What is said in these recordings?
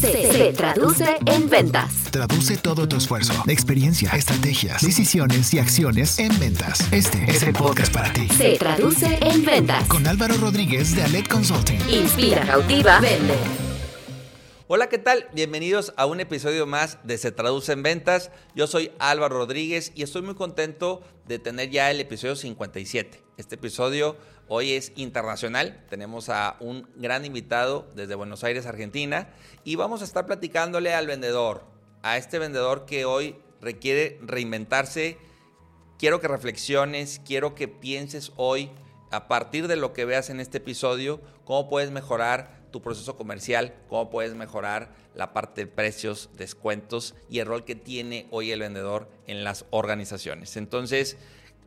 se, traduce en ventas. Traduce todo tu esfuerzo, experiencia, estrategias, decisiones y acciones en ventas. Este es el podcast para ti. Se traduce en ventas. Con Álvaro Rodríguez de Alet Consulting. Inspira, cautiva, vende. Hola, ¿qué tal? Bienvenidos a un episodio más de Se Traduce en Ventas. Yo soy Álvaro Rodríguez y estoy muy contento de tener ya el episodio 57. Este episodio Hoy es internacional, tenemos a un gran invitado desde Buenos Aires, Argentina, y vamos a estar platicándole al vendedor, a este vendedor que hoy requiere reinventarse. Quiero que reflexiones, quiero que pienses hoy, a partir de lo que veas en este episodio, cómo puedes mejorar tu proceso comercial, cómo puedes mejorar la parte de precios, descuentos y el rol que tiene hoy el vendedor en las organizaciones. Entonces,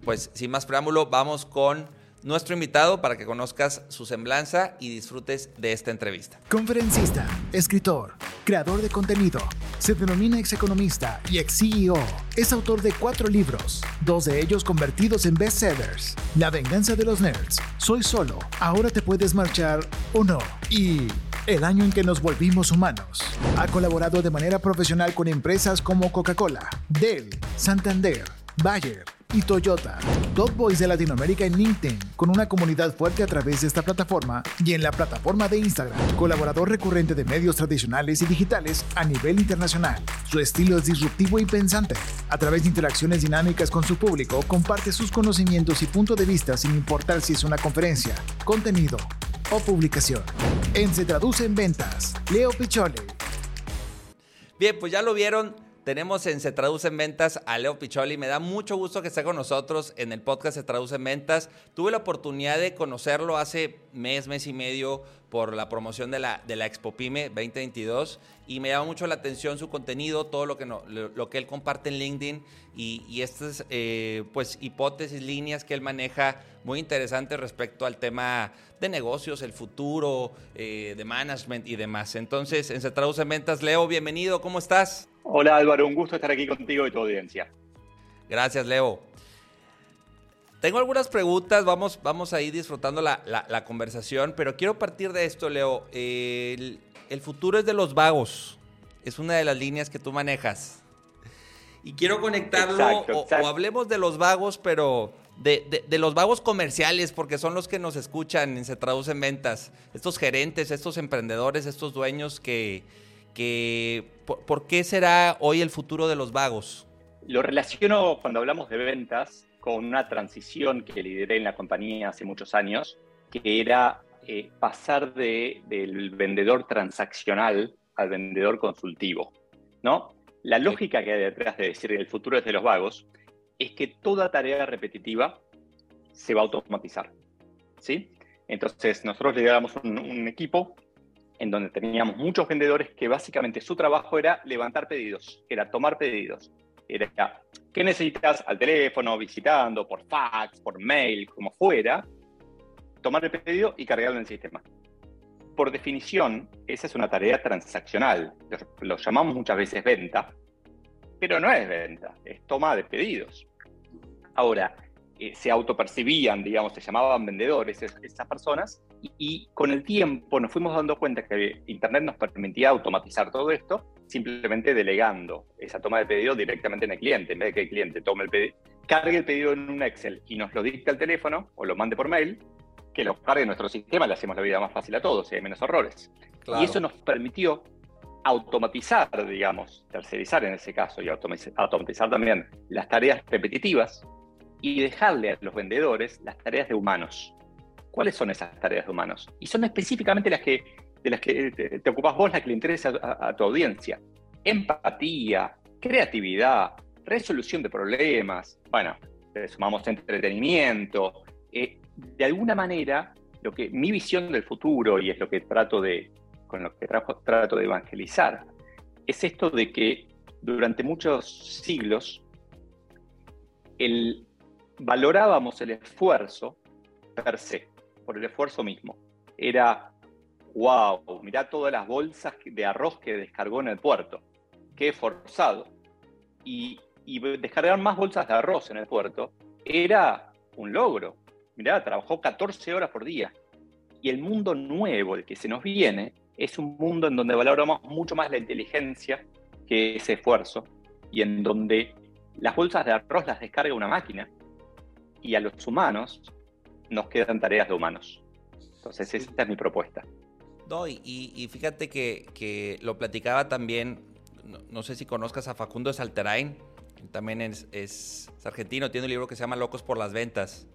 pues sin más preámbulo, vamos con nuestro invitado para que conozcas su semblanza y disfrutes de esta entrevista. Conferencista, escritor, creador de contenido, se denomina ex economista y ex CEO. Es autor de cuatro libros, dos de ellos convertidos en bestsellers. La venganza de los nerds, Soy solo, ahora te puedes marchar o no. Y el año en que nos volvimos humanos. Ha colaborado de manera profesional con empresas como Coca-Cola, Dell, Santander, Bayer, y Toyota. Top Boys de Latinoamérica en LinkedIn, con una comunidad fuerte a través de esta plataforma y en la plataforma de Instagram. Colaborador recurrente de medios tradicionales y digitales a nivel internacional. Su estilo es disruptivo y pensante. A través de interacciones dinámicas con su público, comparte sus conocimientos y punto de vista sin importar si es una conferencia, contenido o publicación. En Se Traduce en Ventas, Leo Pichole. Bien, pues ya lo vieron tenemos en Se Traduce en Ventas a Leo Picholi. Me da mucho gusto que esté con nosotros en el podcast Se Traduce en Ventas. Tuve la oportunidad de conocerlo hace mes, mes y medio por la promoción de la, de la Expo Pyme 2022 y me llama mucho la atención su contenido, todo lo que, no, lo, que él comparte en LinkedIn y, estas eh, pues, hipótesis, líneas que él maneja muy interesantes respecto al tema de negocios, el futuro, eh, de management y demás. Entonces, en Se Traduce en Ventas, Leo, bienvenido, ¿cómo estás? Hola Álvaro, un gusto estar aquí contigo y tu audiencia. Gracias, Leo. Tengo algunas preguntas, vamos, vamos a ir disfrutando la, conversación, pero quiero partir de esto, Leo. El, futuro es de los vagos, es una de las líneas que tú manejas. Y quiero conectarlo, O, hablemos de los vagos, pero de, los vagos comerciales, porque son los que nos escuchan y se traducen ventas. Estos gerentes, estos emprendedores, estos dueños que, que ¿por, qué será hoy el futuro de los vagos? Lo relaciono cuando hablamos de ventas con una transición que lideré en la compañía hace muchos años, que era eh, pasar de, del vendedor transaccional al vendedor consultivo. ¿no? La lógica que hay detrás de decir el futuro es de los vagos es que toda tarea repetitiva se va a automatizar. ¿sí? Entonces, nosotros lideramos un equipo en donde teníamos muchos vendedores que básicamente su trabajo era levantar pedidos, era tomar pedidos. Era, ¿qué necesitas? Al teléfono, visitando, por fax, por mail, como fuera, tomar el pedido y cargarlo en el sistema. Por definición, esa es una tarea transaccional. Lo, llamamos muchas veces venta, pero no es venta, es toma de pedidos. Ahora, eh, se autopercibían, digamos, se llamaban vendedores esas personas, y, con el tiempo nos fuimos dando cuenta que Internet nos permitía automatizar todo esto, simplemente delegando esa toma de pedido directamente en el cliente, en vez de que el cliente tome el pedido, cargue el pedido en un Excel y nos lo dicte al teléfono o lo mande por mail, que lo cargue en nuestro sistema, le hacemos la vida más fácil a todos y hay menos errores. Y eso nos permitió automatizar, digamos, tercerizar en ese caso y automatizar también las tareas repetitivas y dejarle a los vendedores las tareas de humanos. ¿Cuáles son esas tareas de humanos? Y son específicamente las que, de las que te, ocupas vos, las que le interesa a, tu audiencia. Empatía, creatividad, resolución de problemas, bueno, sumamos entretenimiento. Eh, de alguna manera, lo que mi visión del futuro, y es lo que trato de, con lo que trato de evangelizar, es esto de que durante muchos siglos el, valorábamos el esfuerzo per se, por el esfuerzo mismo. Era, wow, mirá todas las bolsas de arroz que descargó en el puerto, qué forzado. Y, descargar más bolsas de arroz en el puerto era un logro. Mirá, trabajó 14 horas por día. Y el mundo nuevo, el que se nos viene, es un mundo en donde valoramos mucho más la inteligencia que ese esfuerzo y en donde las bolsas de arroz las descarga una máquina y a los humanos nos quedan tareas de humanos. Entonces, esta es mi propuesta. No, y, fíjate que, lo platicaba también, no, sé si conozcas a Facundo Salterain, también es, argentino, tiene un libro que se llama Locos por las Ventas.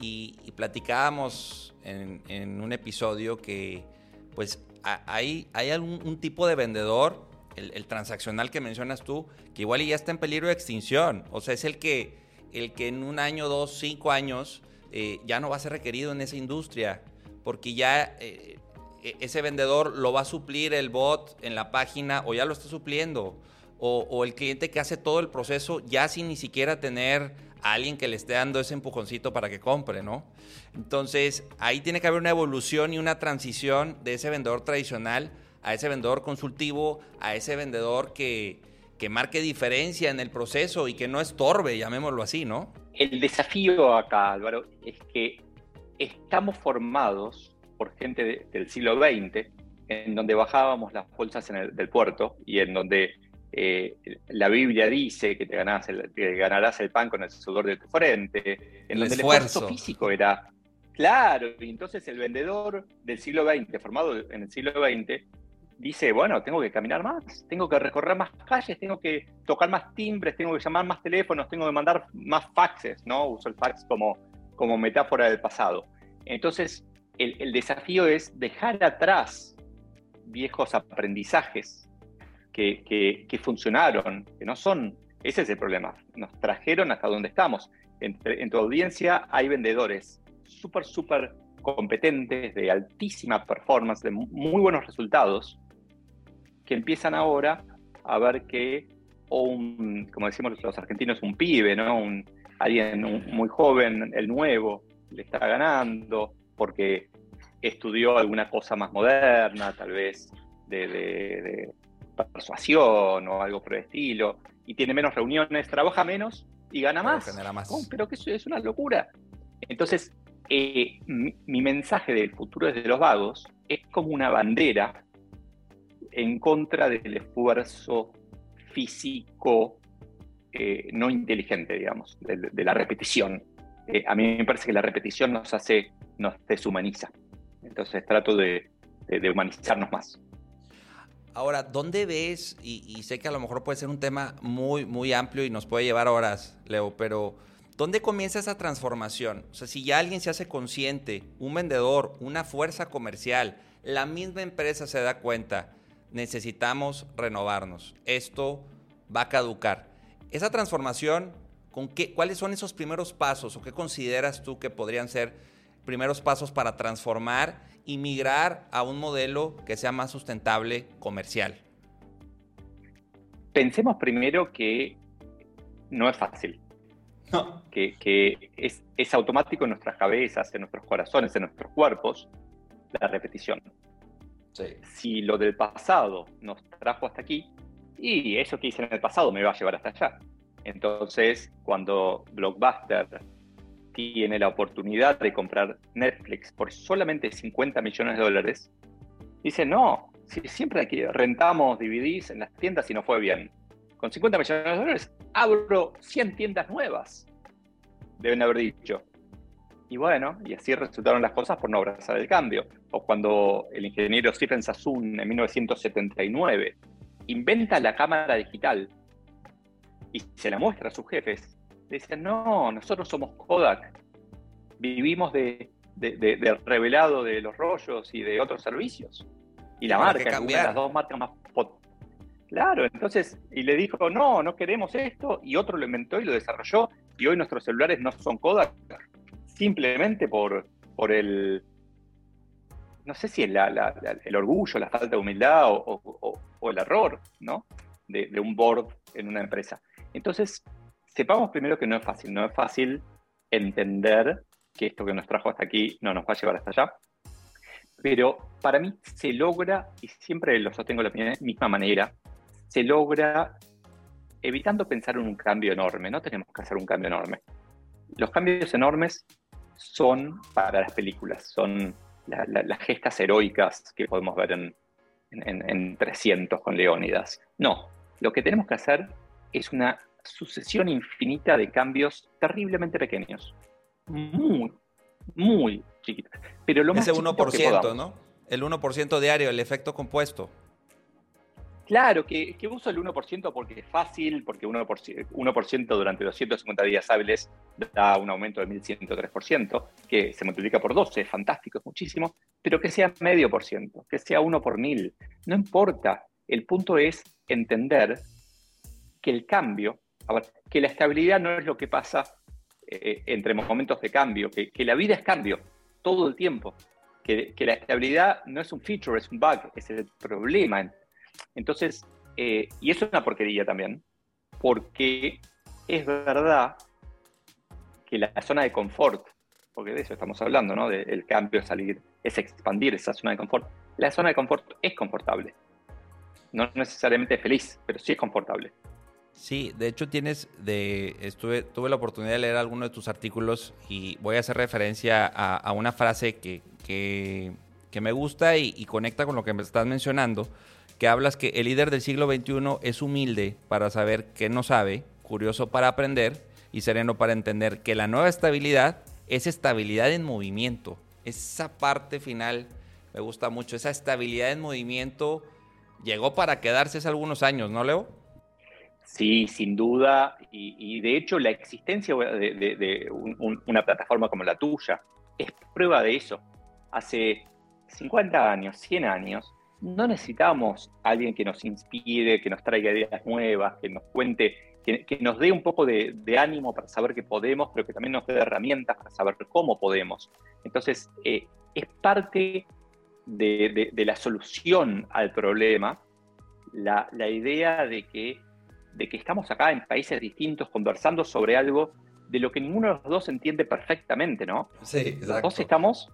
Y, platicábamos en, un episodio que, pues, hay, hay algún tipo de vendedor, el, transaccional que mencionas tú, que igual ya está en peligro de extinción. O sea, es el que, el que en un año, dos, cinco años eh, ya no va a ser requerido en esa industria, porque ya eh, e, ese vendedor lo va a suplir el bot en la página o ya lo está supliendo. O, el cliente que hace todo el proceso ya sin ni siquiera tener a alguien que le esté dando ese empujoncito para que compre, ¿no? Entonces, ahí tiene que haber una evolución y una transición de ese vendedor tradicional a ese vendedor consultivo, a ese vendedor que, que marque diferencia en el proceso y que no estorbe, llamémoslo así, ¿no? El desafío acá, Álvaro, es que estamos formados por gente del siglo XX, en donde bajábamos las bolsas en el, del puerto y en donde eh, la Biblia dice que te ganarás, el, ganarás el pan con el sudor de tu frente, en donde el esfuerzo físico era claro, y entonces el vendedor del siglo XX, formado en el siglo XX, dice, bueno, tengo que caminar más, tengo que recorrer más calles, tengo que tocar más timbres, tengo que llamar más teléfonos, tengo que mandar más faxes, ¿no? Uso el fax como, como metáfora del pasado. Entonces, el, desafío es dejar atrás viejos aprendizajes que, funcionaron, que no son, ese es el problema, nos trajeron hasta donde estamos. En, en tu audiencia hay vendedores súper, súper competentes, de altísima performance, de muy buenos resultados, que empiezan ahora a ver que, o un, como decimos los argentinos, un pibe, ¿no? Un, alguien muy joven, el nuevo, le está ganando porque estudió alguna cosa más moderna, tal vez de, persuasión o algo por el estilo, y tiene menos reuniones, trabaja menos y gana más. Oh, pero que eso es una locura. Entonces, eh, mi, mensaje del futuro desde los vagos es como una bandera en contra del esfuerzo físico eh, no inteligente, digamos, de, la repetición. Eh, a mí me parece que la repetición nos hace, nos deshumaniza. Entonces trato de, humanizarnos más. Ahora, ¿dónde ves, y, sé que a lo mejor puede ser un tema muy, muy amplio y nos puede llevar horas, Leo, pero ¿dónde comienza esa transformación? O sea, si ya alguien se hace consciente, un vendedor, una fuerza comercial, la misma empresa se da cuenta, necesitamos renovarnos. Esto va a caducar. Esa transformación, ¿con qué, ¿cuáles son esos primeros pasos o qué consideras tú que podrían ser primeros pasos para transformar y migrar a un modelo que sea más sustentable comercial? Pensemos primero que no es fácil. Que, es, es automático en nuestras cabezas, en nuestros corazones, en nuestros cuerpos, la repetición. Si lo del pasado nos trajo hasta aquí, y eso que hice en el pasado me va a llevar hasta allá. Entonces, cuando Blockbuster tiene la oportunidad de comprar Netflix por solamente 50 millones de dólares, dice, no, si siempre aquí rentamos DVDs en las tiendas y no fue bien. Con 50 millones de dólares abro 100 tiendas nuevas. Deben haber dicho. Y bueno, y así resultaron las cosas por no abrazar el cambio. O cuando el ingeniero Stephen Sassoon en 1979 inventa la cámara digital y se la muestra a sus jefes, dicen, no, nosotros somos Kodak, vivimos de, revelado de los rollos y de otros servicios. Y la marca, una de las dos marcas más Claro, entonces, y le dijo, no, no queremos esto, y otro lo inventó y lo desarrolló, y hoy nuestros celulares no son Kodak, simplemente por, por el, no sé si el, orgullo, la falta de humildad o, el error, ¿no? De, un board en una empresa. Entonces, sepamos primero que no es fácil, no es fácil entender que esto que nos trajo hasta aquí no nos va a llevar hasta allá. Pero para mí se logra, y siempre lo sostengo de la misma manera, se logra evitando pensar en un cambio enorme. No tenemos que hacer un cambio enorme. Los cambios enormes son para las películas, son las gestas heroicas que podemos ver en, en, en 300 con Leónidas. No, lo que tenemos que hacer es una sucesión infinita de cambios terriblemente pequeños. Muy, muy chiquitos. Pero lo más Ese 1%, ¿no? El 1% diario, el efecto compuesto. Claro, que, que, uso el 1% porque es fácil, porque 1%, 1 durante 250 días hábiles da un aumento de 1103%, que se multiplica por 12, es fantástico, es muchísimo, pero que sea medio por ciento, que sea 1 por mil, no importa. El punto es entender que el cambio, que la estabilidad no es lo que pasa eh, entre momentos de cambio, que, que, la vida es cambio todo el tiempo, que, que, la estabilidad no es un feature, es un bug, es el problema. Entonces, eh, y eso es una porquería también, porque es verdad que la zona de confort, porque de eso estamos hablando, ¿no? Del cambio, es salir, es expandir esa zona de confort. La zona de confort es confortable. No necesariamente feliz, pero sí es confortable. Sí, de hecho tienes de estuve tuve la oportunidad de leer alguno de tus artículos y voy a hacer referencia a, a una frase que, que, que me gusta y, y, conecta con lo que me estás mencionando, que hablas que el líder del siglo XXI es humilde para saber qué no sabe, curioso para aprender y sereno para entender que la nueva estabilidad es estabilidad en movimiento. Esa parte final me gusta mucho, esa estabilidad en movimiento llegó para quedarse hace algunos años, ¿no, Leo? Sí, sin duda. Y, de hecho la existencia de, de, de un, un, una plataforma como la tuya es prueba de eso. Hace 50 años, 100 años, no necesitamos a alguien que nos inspire, que nos traiga ideas nuevas, que nos cuente, que, que nos dé un poco de, de, ánimo para saber que podemos, pero que también nos dé herramientas para saber cómo podemos. Entonces, eh, es parte de, de, la solución al problema la, la idea de que de que estamos acá en países distintos conversando sobre algo de lo que ninguno de los dos entiende perfectamente, ¿no? Sí, exacto. Los dos estamos,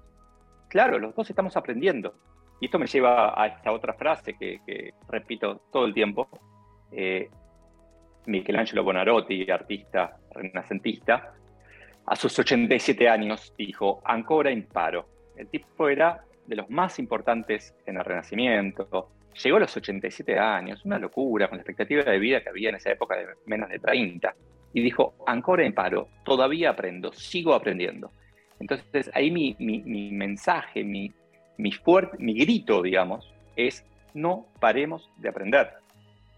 claro, los dos estamos aprendiendo. Y esto me lleva a esta otra frase que, repito todo el tiempo. Eh, Michelangelo Bonarotti, artista renacentista, a sus 87 años dijo, ancora imparo. El tipo era de los más importantes en el Renacimiento, llegó a los 87 años, una locura, con la expectativa de vida que había en esa época de menos de 30, y dijo, ancora en paro, todavía aprendo, sigo aprendiendo. Entonces ahí mi, mi, mi mensaje, mi, mi, fuerte, mi grito, digamos, es no paremos de aprender,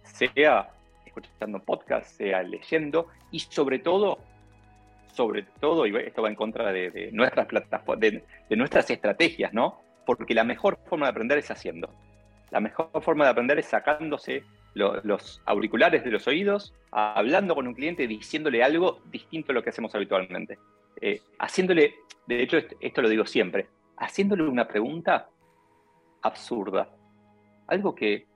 sea escuchando podcast, sea leyendo, y sobre todo, sobre todo, y esto va en contra de, nuestras estrategias, ¿no? Porque la mejor forma de aprender es haciendo la mejor forma de aprender es sacándose lo, los auriculares de los oídos, hablando con un cliente, diciéndole algo distinto a lo que hacemos habitualmente. Eh, haciéndole, de hecho, esto lo digo siempre, haciéndole una pregunta absurda. Algo que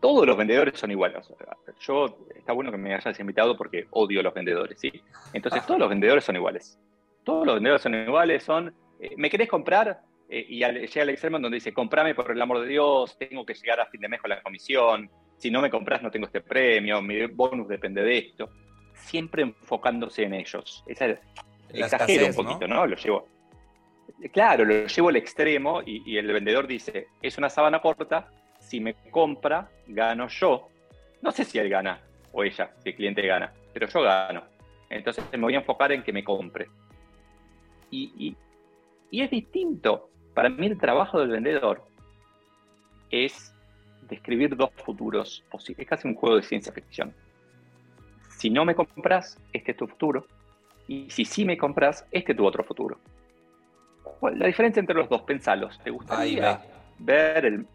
todos los vendedores son iguales. Yo, está bueno que me hayas invitado porque odio a los vendedores, ¿sí? Entonces, todos los vendedores son iguales. Todos los vendedores son iguales, son, eh, ¿me querés comprar? Eh, y llega al extremo donde dice, comprame por el amor de Dios, tengo que llegar a fin de mes con la comisión, si no me compras no tengo este premio, mi bonus depende de esto. Siempre enfocándose en ellos. Esa, exagero un poquito, ¿no? ¿no? Lo llevo. Claro, lo llevo al extremo y, el vendedor dice, es una sábana corta, si me compra, gano yo. No sé si él gana o ella, si el cliente gana, pero yo gano. Entonces me voy a enfocar en que me compre. Y, y, y es distinto. Para mí el trabajo del vendedor es describir dos futuros posibles. Es casi un juego de ciencia ficción. Si no me compras, este es tu futuro. Y si sí me compras, este es tu otro futuro. La diferencia entre los dos, pensalos. ¿Te gustaría ver el,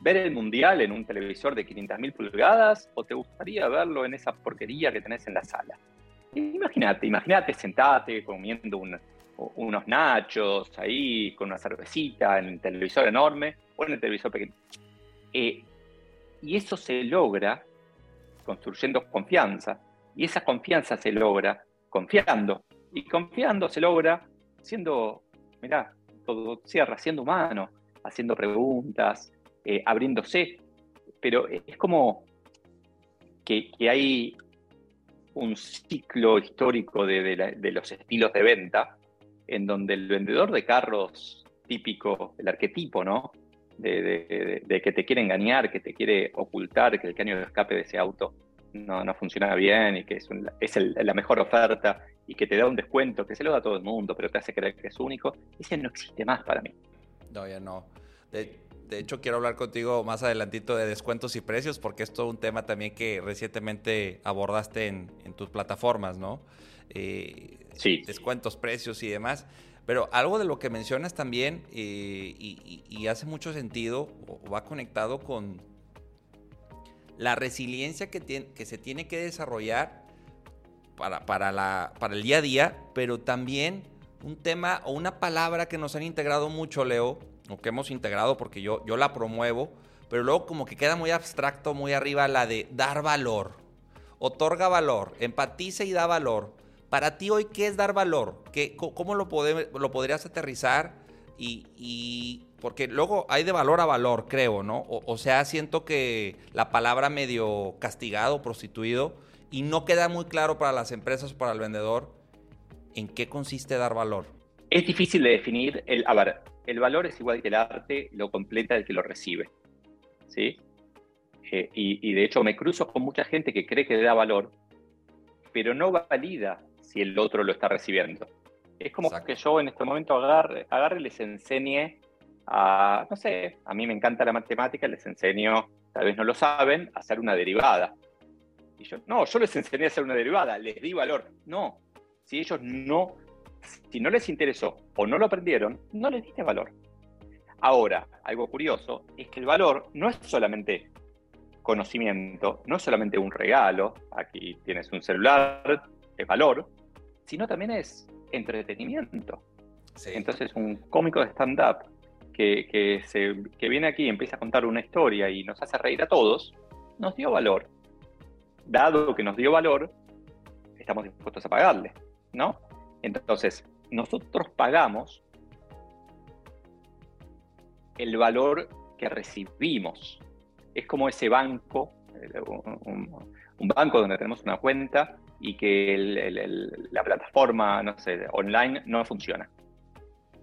ver el mundial en un televisor de 500.000 pulgadas o te gustaría verlo en esa porquería que tenés en la sala? Imagínate, imagínate sentate comiendo un, unos nachos ahí con una cervecita en el televisor enorme o en el televisor pequeño. Eh, y eso se logra construyendo confianza. Y esa confianza se logra confiando. Y confiando se logra siendo, mirá, todo cierra, siendo humano, haciendo preguntas, eh, abriéndose. Pero es como que, hay un ciclo histórico de, de, de los estilos de venta en donde el vendedor de carros típico, el arquetipo, ¿no? de, que te quiere engañar, que te quiere ocultar, que el caño de escape de ese auto no, no funciona bien y que es, es la mejor oferta y que te da un descuento, que se lo da a todo el mundo, pero te hace creer que es único, ese no existe más para mí. No, ya no. De, hecho, quiero hablar contigo más adelantito de descuentos y precios, porque es todo un tema también que recientemente abordaste en, tus plataformas, ¿no? Eh, sí. Descuentos, precios y demás. Pero algo de lo que mencionas también eh, y, hace mucho sentido, o va conectado con la resiliencia que, que se tiene que desarrollar para, para, la, para el día a día, pero también un tema o una palabra que nos han integrado mucho, Leo, o que hemos integrado porque yo, yo la promuevo, pero luego como que queda muy abstracto, muy arriba la de dar valor. Otorga valor, empatiza y da valor. Para ti hoy, ¿qué es dar valor? ¿Qué, ¿Cómo lo, lo podrías aterrizar? Y, porque luego hay de valor a valor, creo, ¿no? O, sea, siento que la palabra medio castigado, prostituido, y no queda muy claro para las empresas o para el vendedor en qué consiste dar valor. Es difícil de definir. El, a ver, el valor es igual que el arte, lo completa el que lo recibe. ¿Sí? Eh, y, y de hecho me cruzo con mucha gente que cree que da valor, pero no valida si el otro lo está recibiendo. Es como que yo en este momento agarre, agarre y les enseñe a, no sé, a mí me encanta la matemática, les enseño, tal vez no lo saben, a hacer una derivada. Y yo, no, yo les enseñé a hacer una derivada, les di valor. No, si ellos no, si no les interesó o no lo aprendieron, no les diste valor. Ahora, algo curioso es que el valor no es solamente conocimiento, no es solamente un regalo, aquí tienes un celular, es valor, sino también es entretenimiento. Entonces, un cómico de stand-up que, que, viene aquí y empieza a contar una historia y nos hace reír a todos, nos dio valor. Dado que nos dio valor, estamos dispuestos a pagarle, ¿no? Entonces, nosotros pagamos el valor que recibimos. Es como ese banco, eh, un banco donde tenemos una cuenta y que la plataforma, online no funciona.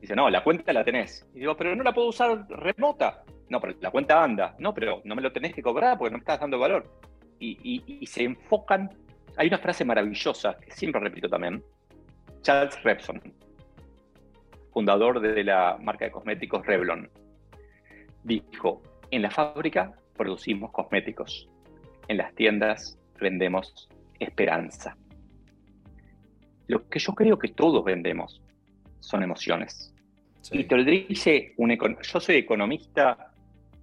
Dice, no, la cuenta la tenés. Y digo, pero no la puedo usar remota. No, pero la cuenta anda. No, pero no me lo tenés que cobrar porque no me estás dando valor. Y, se enfocan. Hay una frase maravillosa que siempre repito también. Charles Repson, fundador de la marca de cosméticos Revlon, dijo, en la fábrica producimos cosméticos, en las tiendas vendemos esperanza. Lo que yo creo que todos vendemos son emociones. Y te lo dice un yo soy economista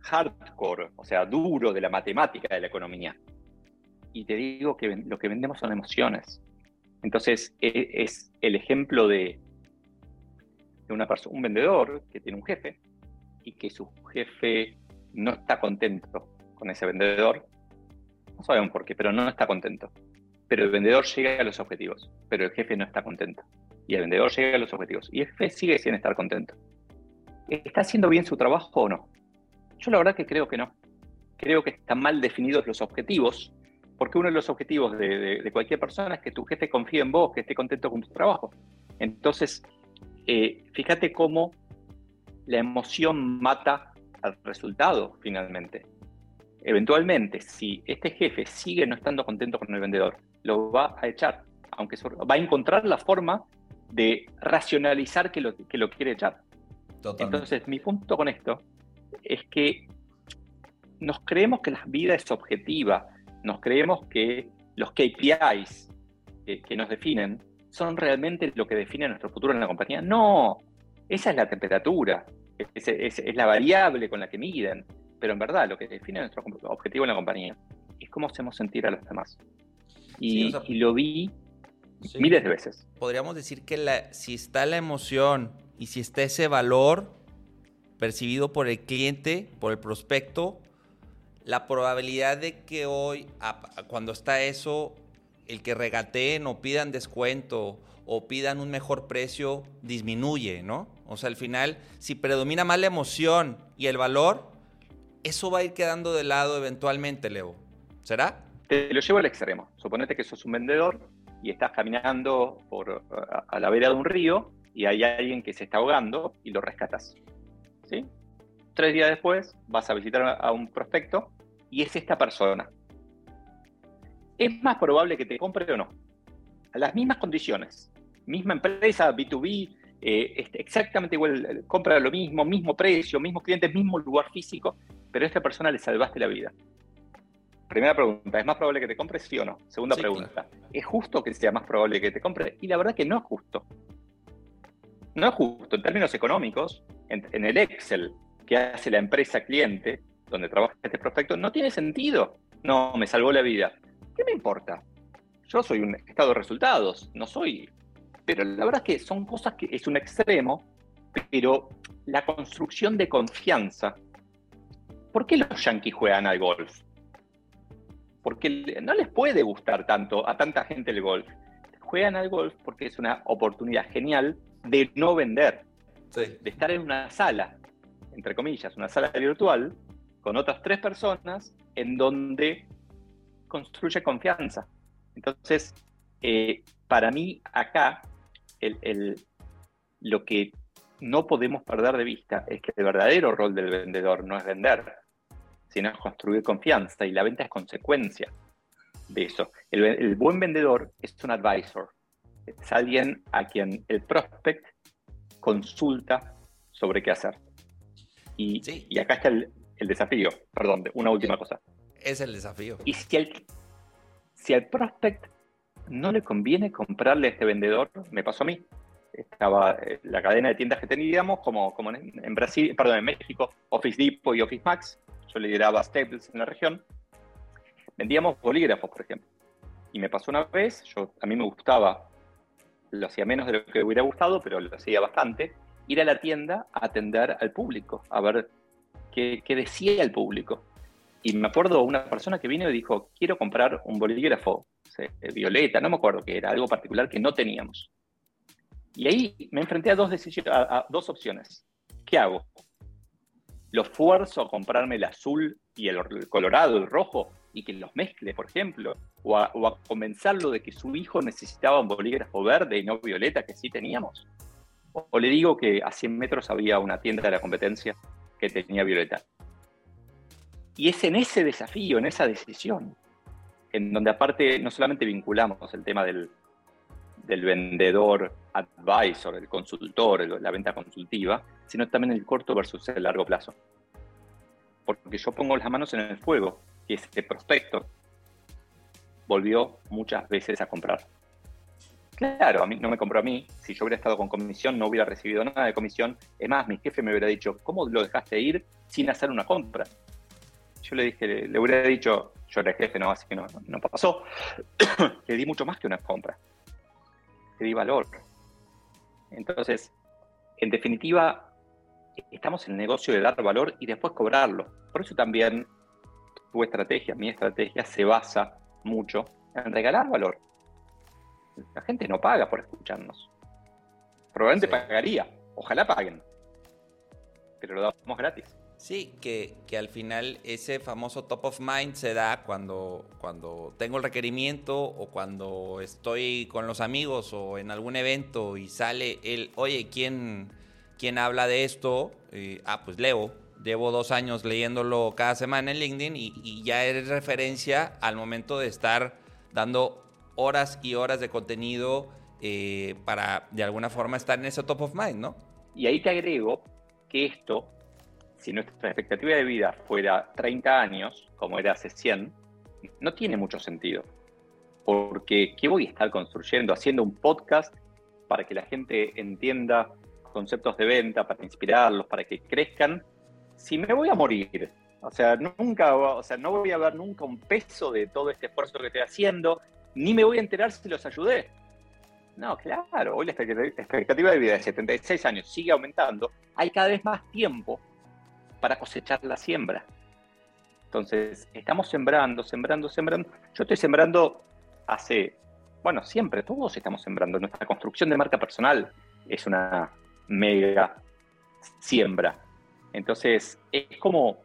hardcore, o sea, duro de la matemática de la economía. Y te digo que lo que vendemos son emociones. Entonces, e, es, el ejemplo de, de una persona, un vendedor que tiene un jefe y que su jefe no está contento con ese vendedor. No sabemos por qué, pero no está contento pero el vendedor llega a los objetivos, pero el jefe no está contento. Y el vendedor llega a los objetivos, y el jefe sigue sin estar contento. ¿Está haciendo bien su trabajo o no? Yo la verdad que creo que no. Creo que están mal definidos los objetivos, porque uno de los objetivos de, cualquier persona es que tu jefe confíe en vos, que esté contento con tu trabajo. Entonces, eh, fíjate cómo la emoción mata al resultado finalmente. Eventualmente, si este jefe sigue no estando contento con el vendedor, lo va a echar, aunque va a encontrar la forma de racionalizar que lo, que lo quiere echar. Entonces, mi punto con esto es que nos creemos que la vida es objetiva, nos creemos que los KPIs que, nos definen son realmente lo que define nuestro futuro en la compañía. No, esa es la temperatura, es, es la variable con la que miden, pero en verdad lo que define nuestro objetivo en la compañía es cómo hacemos sentir a los demás. Y, lo vi miles de veces. Podríamos decir que la, si está la emoción y si está ese valor percibido por el cliente, por el prospecto, la probabilidad de que hoy, cuando está eso, el que regateen o pidan descuento o pidan un mejor precio, disminuye, ¿no? O sea, al final, si predomina más la emoción y el valor, eso va a ir quedando de lado eventualmente, Leo. ¿Será? Te lo llevo al extremo. Suponete que sos un vendedor y estás caminando por, a, la vera de un río y hay alguien que se está ahogando y lo rescatas. ¿Sí? tres días después vas a visitar a un prospecto y es esta persona. Es más probable que te compre o no. A las mismas condiciones. Misma empresa, B2B, eh, este, exactamente igual, compra lo mismo, mismo precio, mismo cliente, mismo lugar físico, pero a esta persona le salvaste la vida. Primera pregunta, ¿es más probable que te compre, sí o no? Segunda pregunta, ¿es justo que sea más probable que te compre? Y la verdad que no es justo. No es justo en términos económicos, en, el Excel que hace la empresa cliente, donde trabaja este prospecto, no tiene sentido. No, me salvó la vida. ¿Qué me importa? Yo soy un estado de resultados, no soy. Pero la verdad es que son cosas que es un extremo, pero la construcción de confianza. ¿Por qué los yankees juegan al golf? Porque no les puede gustar tanto a tanta gente el golf. Juegan al golf porque es una oportunidad genial de no vender, de estar en una sala, entre comillas, una sala virtual, con otras tres personas, en donde construye confianza. Entonces, eh, para mí acá, lo que no podemos perder de vista es que el verdadero rol del vendedor no es vender, sino es construir confianza y la venta es consecuencia de eso. el buen vendedor es un advisor, es alguien a quien el prospect consulta sobre qué hacer. Y, acá está el, desafío, perdón, una última cosa. Es el desafío. Y si, el, si al prospect no le conviene comprarle a este vendedor, me pasó a mí. Estaba eh, la cadena de tiendas que teníamos, como, como en, Brasil, perdón, en México, Office Depot y Office Max. Yo lideraba Staples en la región. Vendíamos bolígrafos, por ejemplo. Y me pasó una vez, yo, a mí me gustaba lo hacía menos de lo que hubiera gustado, pero lo hacía bastante, ir a la tienda a atender al público, a ver qué, decía el público. Y me acuerdo una persona que vino y dijo, quiero comprar un bolígrafo violeta, no me acuerdo que era, algo particular que no teníamos. Y ahí me enfrenté a dos, a dos opciones. ¿Qué hago? ¿Lo fuerzo a comprarme el azul y el colorado, el rojo? y que los mezcle, por ejemplo, o a, convencerlo de que su hijo necesitaba un bolígrafo verde y no violeta que sí teníamos. O, le digo que a 100 metros había una tienda de la competencia que tenía violeta. Y es en ese desafío, en esa decisión, en donde aparte no solamente vinculamos el tema del, del vendedor advisor, el consultor, la venta consultiva, sino también el corto versus el largo plazo. Porque yo pongo las manos en el fuego y ese prospecto volvió muchas veces a comprar. Claro, a mí no me compró a mí. Si yo hubiera estado con comisión, no hubiera recibido nada de comisión. Es más, mi jefe me hubiera dicho, ¿cómo lo dejaste ir sin hacer una compra? Yo le dije, le hubiera dicho, yo era jefe, no, así que no, no pasó. le di mucho más que una compra. Le di valor. Entonces, en definitiva, estamos en el negocio de dar valor y después cobrarlo. Por eso también tu estrategia, mi estrategia, se basa mucho en regalar valor. La gente no paga por escucharnos. Probablemente pagaría, ojalá paguen, pero lo damos gratis. Sí, que, que, al final ese famoso top of mind se da cuando, cuando tengo el requerimiento o cuando estoy con los amigos o en algún evento y sale el, oye, ¿quién, quién habla de esto? ah, pues Leo, Llevo dos años leyéndolo cada semana en LinkedIn y, ya eres referencia al momento de estar dando horas y horas de contenido eh, para de alguna forma estar en ese top of mind, ¿no? Y ahí te agrego que esto, si nuestra expectativa de vida fuera 30 años, como era hace 100, no tiene mucho sentido. Porque ¿qué voy a estar construyendo? Haciendo un podcast para que la gente entienda conceptos de venta, para inspirarlos, para que crezcan si me voy a morir, o sea, nunca, o sea, no voy a ver nunca un peso de todo este esfuerzo que estoy haciendo, ni me voy a enterar si los ayudé. No, claro, hoy la expectativa de vida de 76 años sigue aumentando, hay cada vez más tiempo para cosechar la siembra. Entonces, estamos sembrando, sembrando, sembrando. Yo estoy sembrando hace, bueno, siempre, todos estamos sembrando. Nuestra construcción de marca personal es una mega siembra. Entonces, es como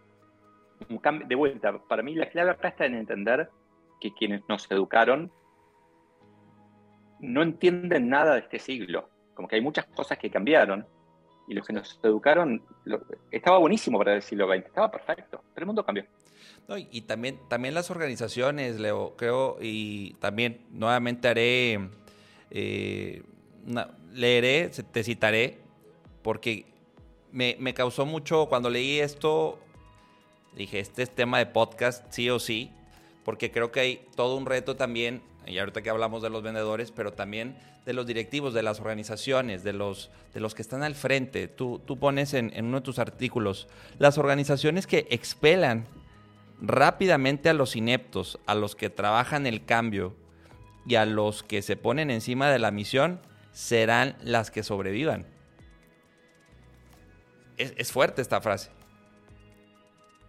un cambio de vuelta. Para mí la clave acá está en entender que quienes nos educaron no entienden nada de este siglo. Como que hay muchas cosas que cambiaron y los que nos educaron, estaba buenísimo para el siglo XX, estaba perfecto, pero el mundo cambió. y también, también las organizaciones, Leo, creo, y también nuevamente haré, eh, leeré, te citaré, porque me, me, causó mucho, cuando leí esto, dije, este es tema de podcast, sí o sí, porque creo que hay todo un reto también, y ahorita que hablamos de los vendedores, pero también de los directivos, de las organizaciones, de los, de los que están al frente. Tú, tú pones en, uno de tus artículos, las organizaciones que expelan rápidamente a los ineptos, a los que trabajan el cambio y a los que se ponen encima de la misión, serán las que sobrevivan. Es, fuerte esta frase.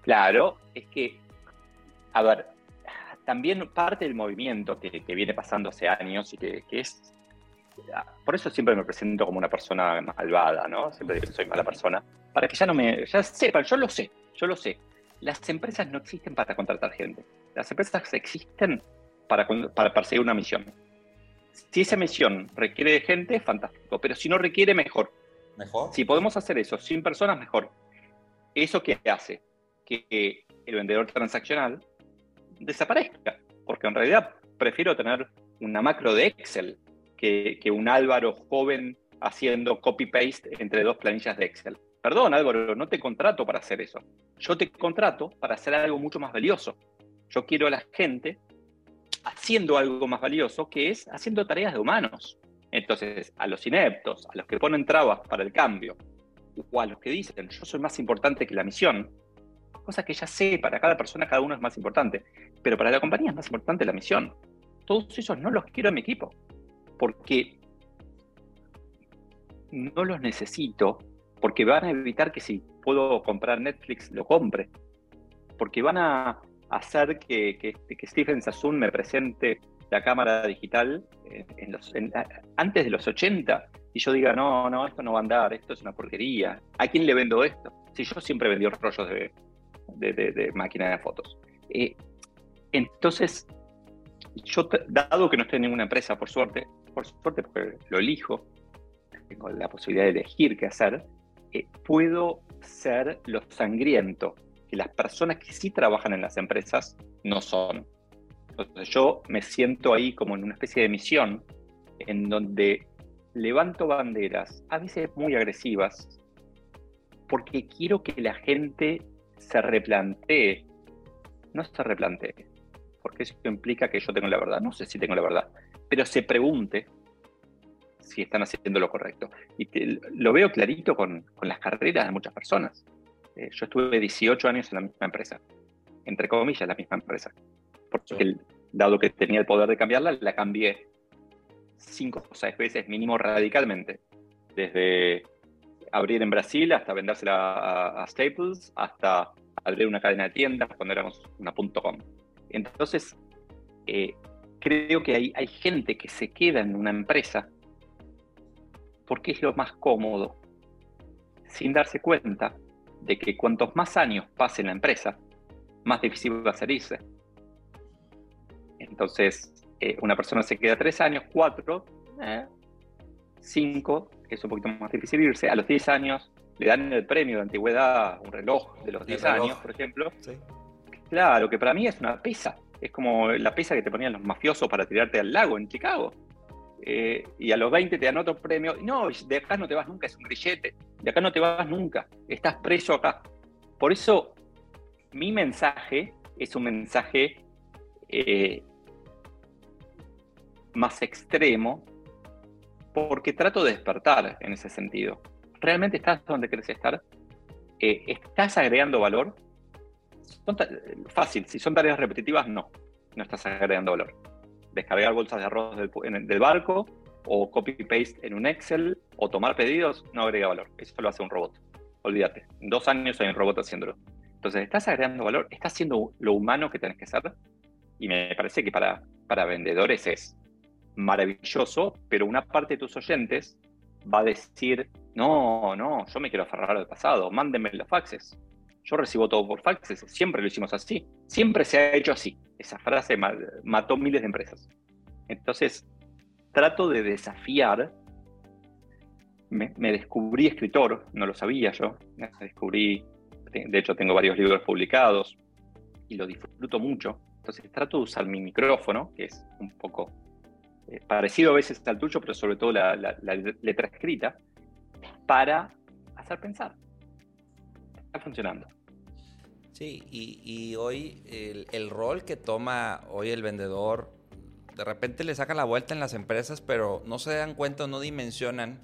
Claro, es que, a ver, también parte del movimiento que, viene pasando hace años y que, que, es por eso siempre me presento como una persona malvada, ¿no? Siempre digo que soy mala persona, para que ya no me, ya sepan, yo lo sé, yo lo sé. Las empresas no existen para contratar gente. Las empresas existen para, para perseguir una misión. Si esa misión requiere de gente, fantástico, pero si no requiere, mejor. Mejor. Si podemos hacer eso sin personas, mejor. ¿Eso qué hace? Que el vendedor transaccional desaparezca, porque en realidad prefiero tener una macro de Excel que, un Álvaro joven haciendo copy-paste entre dos planillas de Excel. Perdón, Álvaro, no te contrato para hacer eso. Yo te contrato para hacer algo mucho más valioso. Yo quiero a la gente haciendo algo más valioso, que es haciendo tareas de humanos. Entonces, a los ineptos, a los que ponen trabas para el cambio, o a los que dicen, yo soy más importante que la misión, cosa que ya sé, para cada persona cada uno es más importante, pero para la compañía es más importante la misión. Todos esos no los quiero en mi equipo porque no los necesito, porque van a evitar que si puedo comprar Netflix, lo compre, porque van a hacer que, que, Stephen Sassoon me presente la cámara digital antes de los 80 y yo diga, no, no, esto no va a andar, esto es una porquería. ¿A quién le vendo esto? Si yo siempre vendí rollos de, de, máquina de fotos. Eh, entonces, yo, dado que no estoy en ninguna empresa, por suerte, por suerte porque lo elijo, tengo la posibilidad de elegir qué hacer, eh, puedo ser lo sangriento que las personas que sí trabajan en las empresas no son. Entonces yo me siento ahí como en una especie de misión en donde levanto banderas, a veces muy agresivas, porque quiero que la gente se replantee, no se replantee, porque eso implica que yo tengo la verdad, no sé si tengo la verdad, pero se pregunte si están haciendo lo correcto. Y lo veo clarito con, las carreras de muchas personas. Eh, yo estuve 18 años en la misma empresa, entre comillas, la misma empresa. Porque dado que tenía el poder de cambiarla, la cambié cinco o seis veces mínimo radicalmente. Desde abrir en Brasil hasta vendérsela a, Staples, hasta abrir una cadena de tiendas cuando éramos una .com. Entonces, eh, creo que hay, hay gente que se queda en una empresa porque es lo más cómodo, sin darse cuenta de que cuantos más años pase en la empresa, más difícil va a ser irse. Entonces, eh, una persona se queda tres años, cuatro, eh, cinco, es un poquito más difícil irse. A los diez años le dan el premio de antigüedad, un reloj de los diez años, por ejemplo. Claro, que para mí es una pesa. Es como la pesa que te ponían los mafiosos para tirarte al lago en Chicago. Eh, y a los 20 te dan otro premio. No, de acá no te vas nunca, es un grillete. De acá no te vas nunca. Estás preso acá. Por eso, mi mensaje es un mensaje eh, más extremo, porque trato de despertar en ese sentido. ¿Realmente estás donde querés estar? Eh, ¿Estás agregando valor? fácil, si son tareas repetitivas, no, no estás agregando valor. Descargar bolsas de arroz del, barco o copy-paste en un Excel o tomar pedidos, no agrega valor. Eso lo hace un robot. Olvídate. En dos años hay un robot haciéndolo. Entonces, estás agregando valor, estás haciendo lo humano que tenés que ser. Y me parece que para, para vendedores es maravilloso, pero una parte de tus oyentes va a decir, no, no, yo me quiero aferrar al pasado, mándenme los faxes. Yo recibo todo por faxes, siempre lo hicimos así, siempre se ha hecho así. Esa frase mató miles de empresas. Entonces, trato de desafiar me, descubrí escritor, no lo sabía yo, descubrí, de hecho tengo varios libros publicados y lo disfruto mucho. Entonces trato de usar mi micrófono, que es un poco eh, parecido a veces al tuyo, pero sobre todo la, letra escrita, para hacer pensar. Está funcionando. Sí, y, hoy el, el, rol que toma hoy el vendedor, de repente le sacan la vuelta en las empresas, pero no se dan cuenta no dimensionan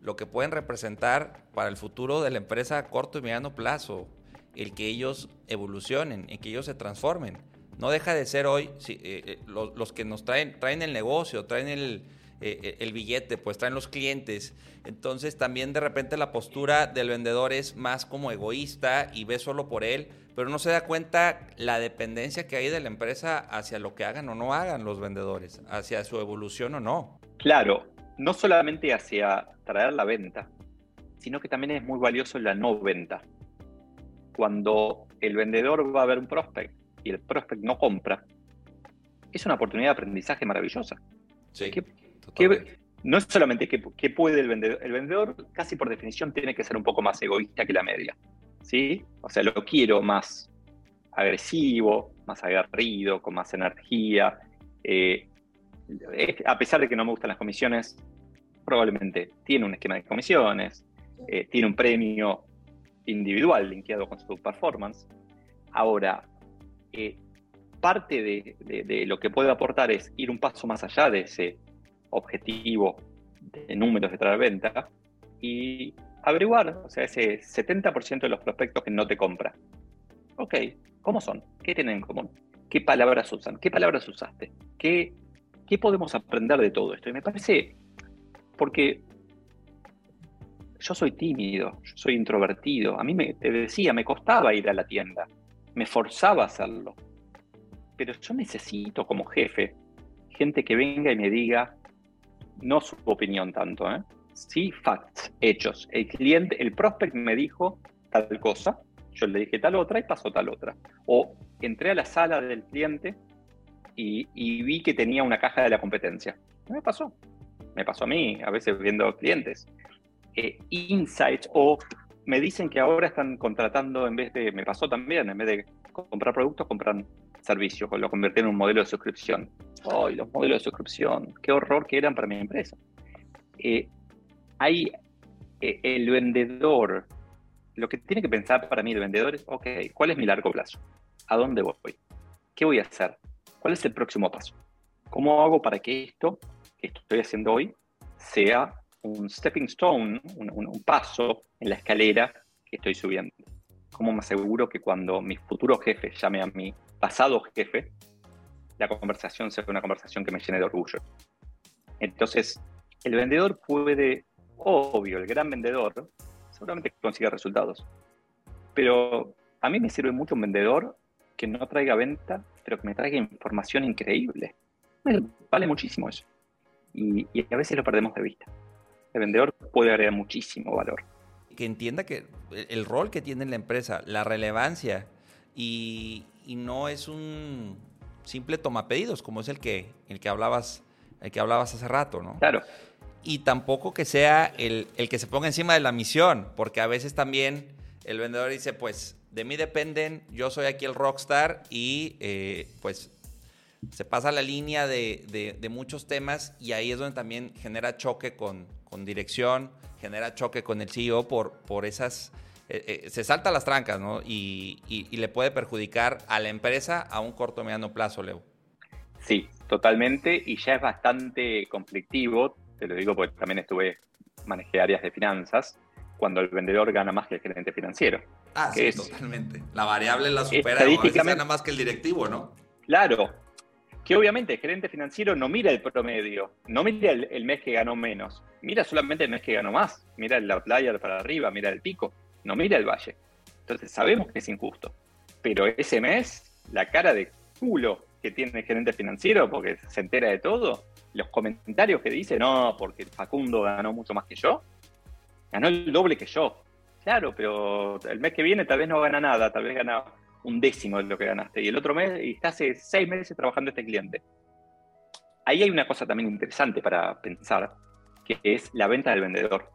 lo que pueden representar para el futuro de la empresa a corto y mediano plazo, el que ellos evolucionen, el que ellos se transformen. No deja de ser hoy eh, eh, los, que nos traen, traen el negocio, traen el, eh, el billete, pues traen los clientes. Entonces también de repente la postura del vendedor es más como egoísta y ve solo por él, pero no se da cuenta la dependencia que hay de la empresa hacia lo que hagan o no hagan los vendedores, hacia su evolución o no. Claro, no solamente hacia traer la venta, sino que también es muy valioso la no venta. Cuando el vendedor va a ver un prospect y el prospect no compra, es una oportunidad de aprendizaje maravillosa. Sí, no es solamente que, puede el vendedor, el vendedor casi por definición tiene que ser un poco más egoísta que la media. ¿sí? O sea, lo quiero más agresivo, más agarrido, con más energía. Eh, a pesar de que no me gustan las comisiones, probablemente tiene un esquema de comisiones, eh, tiene un premio individual linkeado con su performance. Ahora, parte de, lo que puede aportar es ir un paso más allá de ese objetivo de números de traer venta y averiguar, o sea, ese 70% de los prospectos que no te compra. Ok, ¿cómo son? ¿Qué tienen en común? ¿Qué palabras usan? ¿Qué palabras usaste? ¿Qué ¿qué podemos aprender de todo esto? Y me parece, porque yo soy tímido, yo soy introvertido, a mí me, te decía, me costaba ir a la tienda, me forzaba a hacerlo. Pero yo necesito como jefe gente que venga y me diga, no su opinión tanto, ¿eh? sí facts, hechos. El cliente, el prospect me dijo tal cosa, yo le dije tal otra y pasó tal otra. O entré a la sala del cliente y, vi que tenía una caja de la competencia. Me pasó. Me pasó a mí, a veces viendo clientes. Eh, insights o me dicen que ahora están contratando en vez de, me pasó también, en vez de comprar productos, compran servicios, lo convirtieron en un modelo de suscripción. ¡Ay, los modelos de suscripción! ¡Qué horror que eran para mi empresa! Eh, hay eh, el vendedor, lo que tiene que pensar para mí el vendedor es, ok, ¿cuál es mi largo plazo? ¿A dónde voy? ¿Qué voy a hacer? ¿Cuál es el próximo paso? ¿Cómo hago para que esto que estoy haciendo hoy sea un stepping stone, un, paso en la escalera que estoy subiendo? ¿Cómo me aseguro que cuando mi futuro jefe llame a mi pasado jefe, la conversación sea una conversación que me llene de orgullo? Entonces, el vendedor puede, obvio, el gran vendedor, seguramente consiga resultados. Pero a mí me sirve mucho un vendedor que no traiga venta, pero que me traiga información increíble. Vale muchísimo eso. Y, a veces lo perdemos de vista. El vendedor puede agregar muchísimo valor. Que entienda que el rol que tiene la empresa, la relevancia, y, no es un simple toma pedidos, como es el que, el que hablabas, el que hablabas hace rato, ¿no? Claro. Y tampoco que sea el, el que se ponga encima de la misión, porque a veces también el vendedor dice, pues de mí dependen, yo soy aquí el rockstar y eh, pues se pasa la línea de, muchos temas y ahí es donde también genera choque con, dirección, genera choque con el CEO por, por esas... Eh, eh, se salta las trancas, ¿no? Y, le puede perjudicar a la empresa a un corto mediano plazo, Leo. Sí, totalmente, y ya es bastante conflictivo, te lo digo porque también estuve, manejé áreas de finanzas, cuando el vendedor gana más que el gerente financiero. Ah, sí, totalmente. La variable la supera o gana más que el directivo, ¿no? Claro, que obviamente el gerente financiero no mira el promedio, no mira el, mes que ganó menos, mira solamente el mes que ganó más, mira la playa para arriba, mira el pico, no mira el valle. Entonces sabemos que es injusto, pero ese mes, la cara de culo que tiene el gerente financiero porque se entera de todo, los comentarios que dice, no, porque Facundo ganó mucho más que yo, ganó el doble que yo, Claro, pero el mes que viene tal vez no gana nada, tal vez gana un décimo de lo que ganaste. Y el otro mes, y está hace seis meses trabajando este cliente. Ahí hay una cosa también interesante para pensar, que es la venta del vendedor.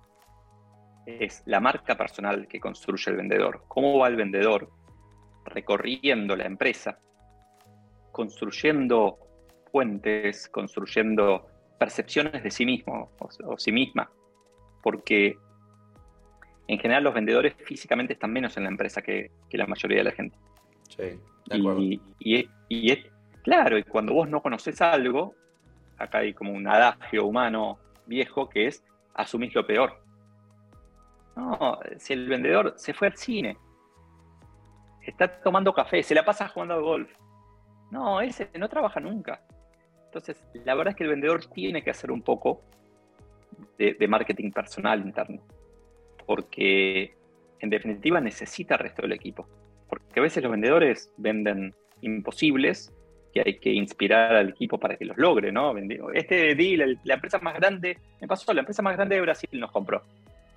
es la marca personal que construye el vendedor. ¿Cómo va el vendedor recorriendo la empresa, construyendo puentes, construyendo percepciones de sí mismo o, sí misma? Porque en general los vendedores físicamente están menos en la empresa que, la mayoría de la gente. Sí, de acuerdo. Y, y, es claro, y cuando vos no conoces algo, acá hay como un adagio humano viejo que es asumís lo peor. No, si el vendedor se fue al cine, está tomando café, se la pasa jugando al golf. No, ese no trabaja nunca. Entonces, la verdad es que el vendedor tiene que hacer un poco de, marketing personal interno. Porque, en definitiva, necesita el resto del equipo. Porque a veces los vendedores venden imposibles que hay que inspirar al equipo para que los logre, ¿no? Este deal, la empresa más grande, me pasó, la empresa más grande de Brasil nos compró.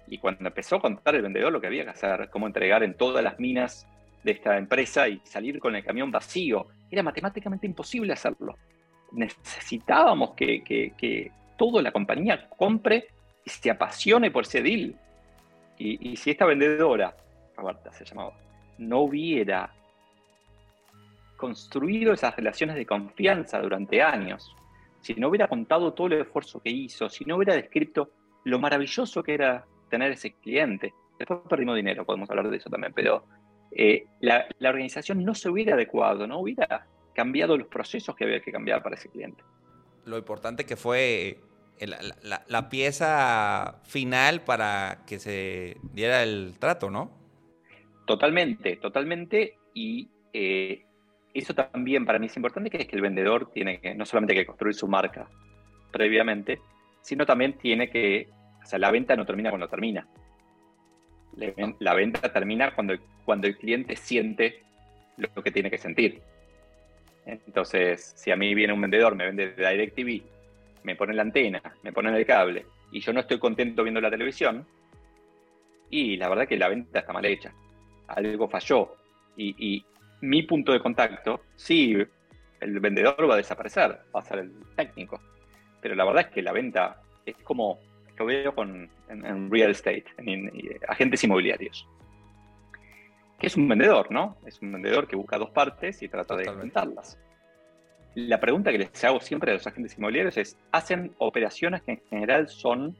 Y cuando empezó a contar el vendedor lo que había que hacer, cómo entregar en todas las minas de esta empresa y salir con el camión vacío, era matemáticamente imposible hacerlo. Necesitábamos que, toda la compañía compre y se apasione por ese deal. Y, si esta vendedora, Roberta se llamaba, no hubiera construido esas relaciones de confianza durante años, si no hubiera contado todo el esfuerzo que hizo, si no hubiera descrito lo maravilloso que era tener ese cliente. Después perdimos dinero, podemos hablar de eso también, pero eh, la, organización no se hubiera adecuado, no hubiera cambiado los procesos que había que cambiar para ese cliente. Lo importante que fue eh, la, pieza final para que se diera el trato, ¿no? Totalmente, totalmente. Y eh, eso también para mí es importante, que es que el vendedor tiene que no solamente que construir su marca previamente, sino también tiene que o sea, la venta no termina cuando termina. La venta termina cuando, cuando el cliente siente lo que tiene que sentir. Entonces, si a mí viene un vendedor, me vende DirecTV, me pone la antena, me pone el cable, y yo no estoy contento viendo la televisión, y la verdad que la venta está mal hecha. Algo falló. Y, y mi punto de contacto, sí, el vendedor va a desaparecer, va a ser el técnico. Pero la verdad es que la venta es como lo veo con, en, real estate, en, agentes inmobiliarios. Que es un vendedor, ¿no? Es un vendedor que busca dos partes y trata de enfrentarlas. La pregunta que les hago siempre a los agentes inmobiliarios es, ¿hacen operaciones que en general son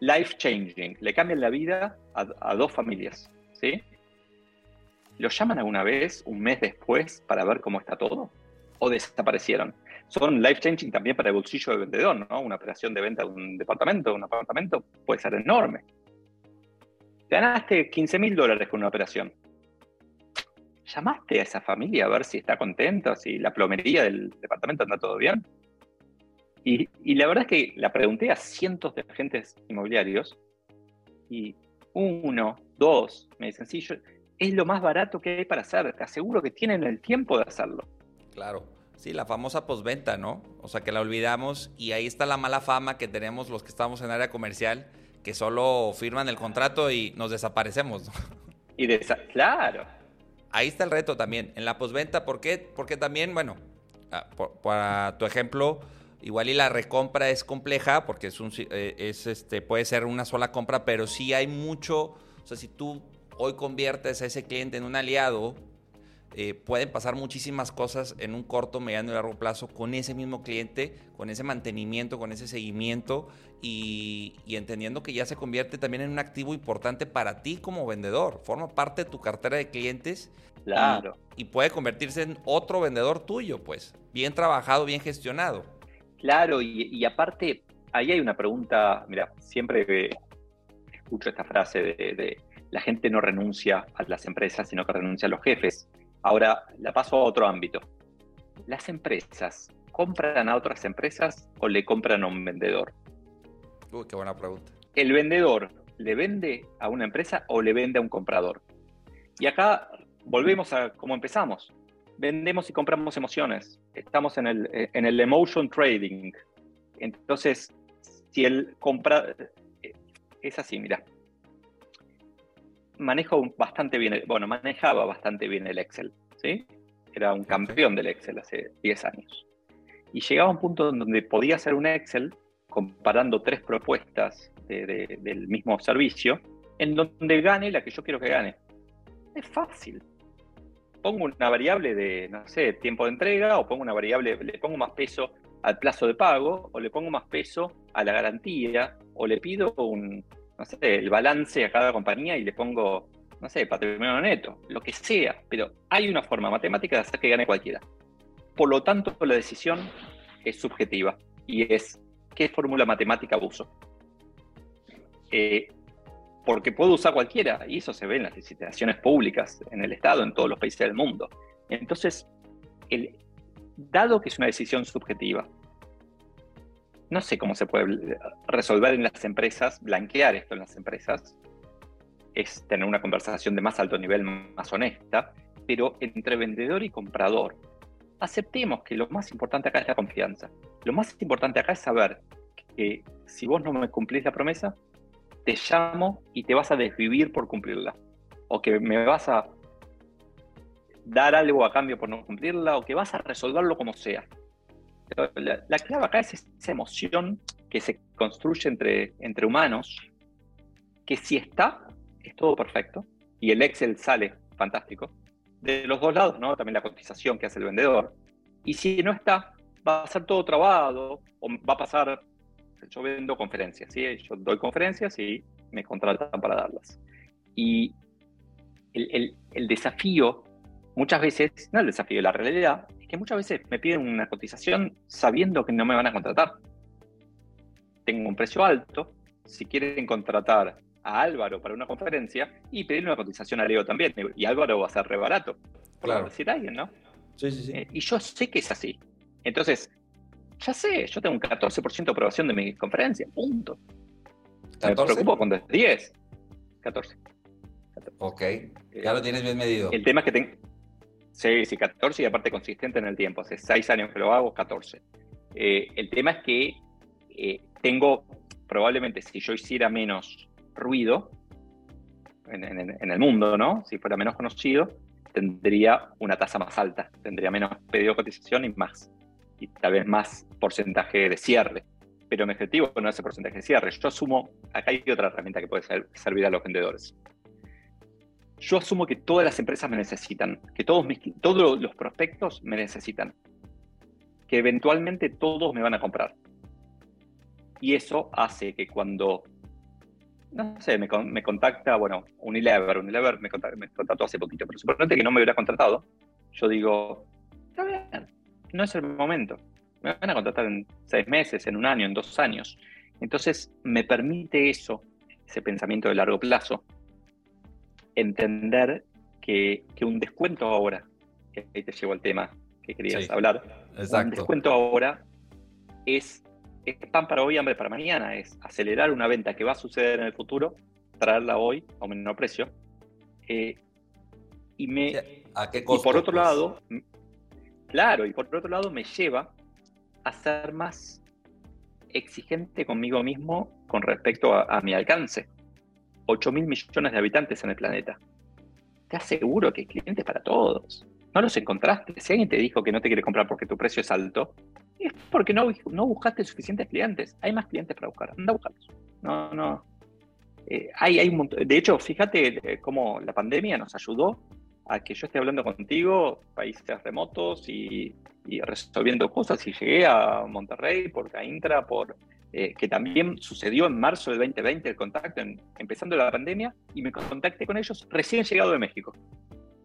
life changing, le cambian la vida a, a dos familias, ¿sí? ¿Lo llaman alguna vez, un mes después, para ver cómo está todo? ¿O desaparecieron? son life changing también para el bolsillo del vendedor, ¿no? Una operación de venta de un departamento, un apartamento puede ser enorme. Ganaste 15 mil dólares con una operación. ¿Llamaste a esa familia a ver si está contenta, si la plomería del departamento anda todo bien? Y, la verdad es que la pregunté a cientos de agentes inmobiliarios y uno, dos, me dicen, sí, es lo más barato que hay para hacer, te aseguro que tienen el tiempo de hacerlo. Claro. Sí, la famosa postventa, ¿no? O sea, que la olvidamos y ahí está la mala fama que tenemos los que estamos en área comercial, que solo firman el contrato y nos desaparecemos. Y de claro. Ahí está el reto también. En la postventa, ¿por qué? Porque también, bueno, ah, para tu ejemplo, igual y la recompra es compleja porque es un, eh, es este, puede ser una sola compra, pero sí hay mucho, o sea, si tú hoy conviertes a ese cliente en un aliado, eh, pueden pasar muchísimas cosas en un corto, mediano y largo plazo con ese mismo cliente, con ese mantenimiento, con ese seguimiento y, entendiendo que ya se convierte también en un activo importante para ti como vendedor. Forma parte de tu cartera de clientes. Claro. Y, puede convertirse en otro vendedor tuyo, pues. Bien trabajado, bien gestionado. Claro, y, aparte, ahí hay una pregunta, mira, siempre escucho esta frase de, de la gente no renuncia a las empresas, sino que renuncia a los jefes. Ahora la paso a otro ámbito. ¿Las empresas compran a otras empresas o le compran a un vendedor? Uy, qué buena pregunta. ¿El vendedor le vende a una empresa o le vende a un comprador? Y acá volvemos a cómo empezamos. Vendemos y compramos emociones. Estamos en el, en el emotion trading. Entonces, si el compra... Es así, mira manejo bastante bien, bueno, manejaba bastante bien el Excel, ¿sí? Era un campeón del Excel hace 10 años. Y llegaba a un punto donde podía hacer un Excel comparando tres propuestas del mismo servicio, en donde gane la que yo quiero que gane. Es fácil. Pongo una variable de, no sé, tiempo de entrega, o pongo una variable, le pongo más peso al plazo de pago, o le pongo más peso a la garantía, o le pido un, no sé, el balance a cada compañía y le pongo, no sé, patrimonio neto, lo que sea, pero hay una forma matemática de hacer que gane cualquiera. Por lo tanto, la decisión es subjetiva y es qué fórmula matemática uso. Eh, porque puedo usar cualquiera, y eso se ve en las licitaciones públicas, en el Estado, en todos los países del mundo. Entonces, el, dado que es una decisión subjetiva, no sé cómo se puede resolver en las empresas, blanquear esto en las empresas, es tener una conversación de más alto nivel, más honesta, pero entre vendedor y comprador, aceptemos que lo más importante acá es la confianza. Lo más importante acá es saber que si vos no me cumplís la promesa, te llamo y te vas a desvivir por cumplirla. O que me vas a dar algo a cambio por no cumplirla, o que vas a resolverlo como sea. La, clave acá es esa emoción que se construye entre, entre humanos, que si está, es todo perfecto, y el Excel sale fantástico, de los dos lados, ¿no? También la cotización que hace el vendedor. Y si no está, va a ser todo trabado, o va a pasar, yo vendo conferencias, ¿sí? Yo doy conferencias y me contratan para darlas. Y el, el, desafío, muchas veces, no el desafío, la realidad, es que muchas veces me piden una cotización sabiendo que no me van a contratar. Tengo un precio alto, si quieren contratar a Álvaro para una conferencia y pedirle una cotización a Leo también. Y Álvaro va a ser re barato. Claro. decir alguien, ¿no? Sí, sí, sí. Eh, y yo sé que es así. Entonces, ya sé, yo tengo un 14% de aprobación de mi conferencia, punto. ¿14? Me preocupo cuando es 10. 14. Ok, ya lo tienes bien medido. El tema es que tengo... Sí, sí, 14 y aparte consistente en el tiempo. Hace 6 años que lo hago, 14. Eh, el tema es que eh, tengo, probablemente si yo hiciera menos ruido en, el mundo, ¿no? Si fuera menos conocido, tendría una tasa más alta, tendría menos pedido de cotización y más, y tal vez más porcentaje de cierre. Pero mi objetivo no es el porcentaje de cierre. Yo asumo, acá hay otra herramienta que puede servir a los vendedores. Yo asumo que todas las empresas me necesitan, que todos, mis, todos los prospectos me necesitan, que eventualmente todos me van a comprar. Y eso hace que cuando no sé, me, me, contacta, bueno, Unilever, Unilever me, me contactó hace poquito, pero suponete que no me hubiera contratado, yo digo, está bien, no es el momento. Me van a contratar en seis meses, en un año, en dos años. Entonces, me permite eso, ese pensamiento de largo plazo, entender que, que un descuento ahora, que ahí te llevo al tema que querías hablar, un descuento ahora es es pan para hoy, hambre para mañana, es acelerar una venta que va a suceder en el futuro, traerla hoy a un menor precio. Eh, y me. ¿A qué costo, y por otro pues? lado, claro, y por otro lado me lleva a ser más exigente conmigo mismo con respecto a, mi alcance. 8 mil millones de habitantes en el planeta. Te aseguro que hay clientes para todos. No los encontraste. Si alguien te dijo que no te quiere comprar porque tu precio es alto, es porque no, no buscaste suficientes clientes. Hay más clientes para buscar. Anda a buscarlos. No, no. Eh, hay, hay un De hecho, fíjate eh, cómo la pandemia nos ayudó a que yo esté hablando contigo, países remotos y, resolviendo cosas. Y llegué a Monterrey por Caintra, por eh, que también sucedió en marzo del 2020 el contacto, empezando la pandemia, y me contacté con ellos recién llegado de México.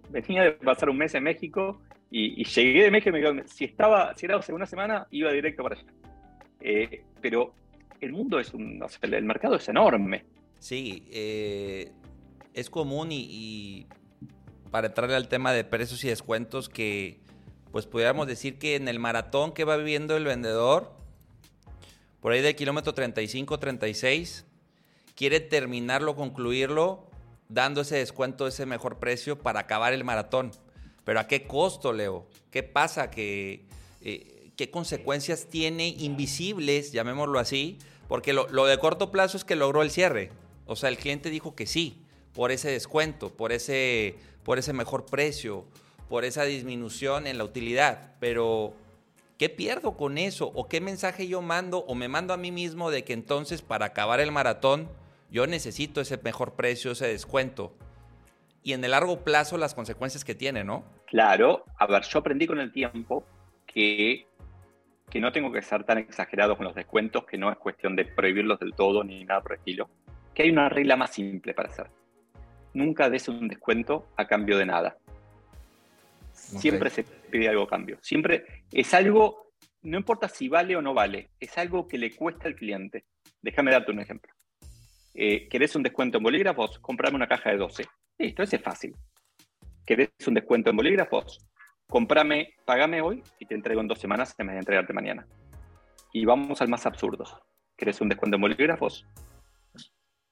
Venía de pasar un mes en México y, llegué de México y me quedé, si estaba, si era una semana, iba directo para allá. Eh, pero el mundo es un, el mercado es enorme. Sí, eh, es común y, para entrarle al tema de precios y descuentos que pues pudiéramos decir que en el maratón que va viviendo el vendedor, por ahí del kilómetro 35, 36, quiere terminarlo, concluirlo, dando ese descuento, ese mejor precio para acabar el maratón. Pero ¿a qué costo, Leo? ¿Qué pasa? ¿Qué, eh, qué consecuencias tiene invisibles, llamémoslo así? Porque lo, de corto plazo es que logró el cierre. O sea, el cliente dijo que sí, por ese descuento, por ese, por ese mejor precio, por esa disminución en la utilidad. Pero ¿Qué pierdo con eso? ¿O qué mensaje yo mando o me mando a mí mismo de que entonces para acabar el maratón yo necesito ese mejor precio, ese descuento? Y en el largo plazo las consecuencias que tiene, ¿no? Claro, a ver, yo aprendí con el tiempo que, que no tengo que ser tan exagerado con los descuentos, que no es cuestión de prohibirlos del todo ni nada por el estilo, que hay una regla más simple para hacer. Nunca des un descuento a cambio de nada. Siempre se pide algo a cambio. Siempre es algo, no importa si vale o no vale, es algo que le cuesta al cliente. Déjame darte un ejemplo. Eh, ¿Querés un descuento en bolígrafos? Comprame una caja de 12. Listo, ese es fácil. ¿Querés un descuento en bolígrafos? Comprame, pagame hoy y te entrego en dos semanas en vez de entregarte mañana. Y vamos al más absurdo. ¿Querés un descuento en bolígrafos?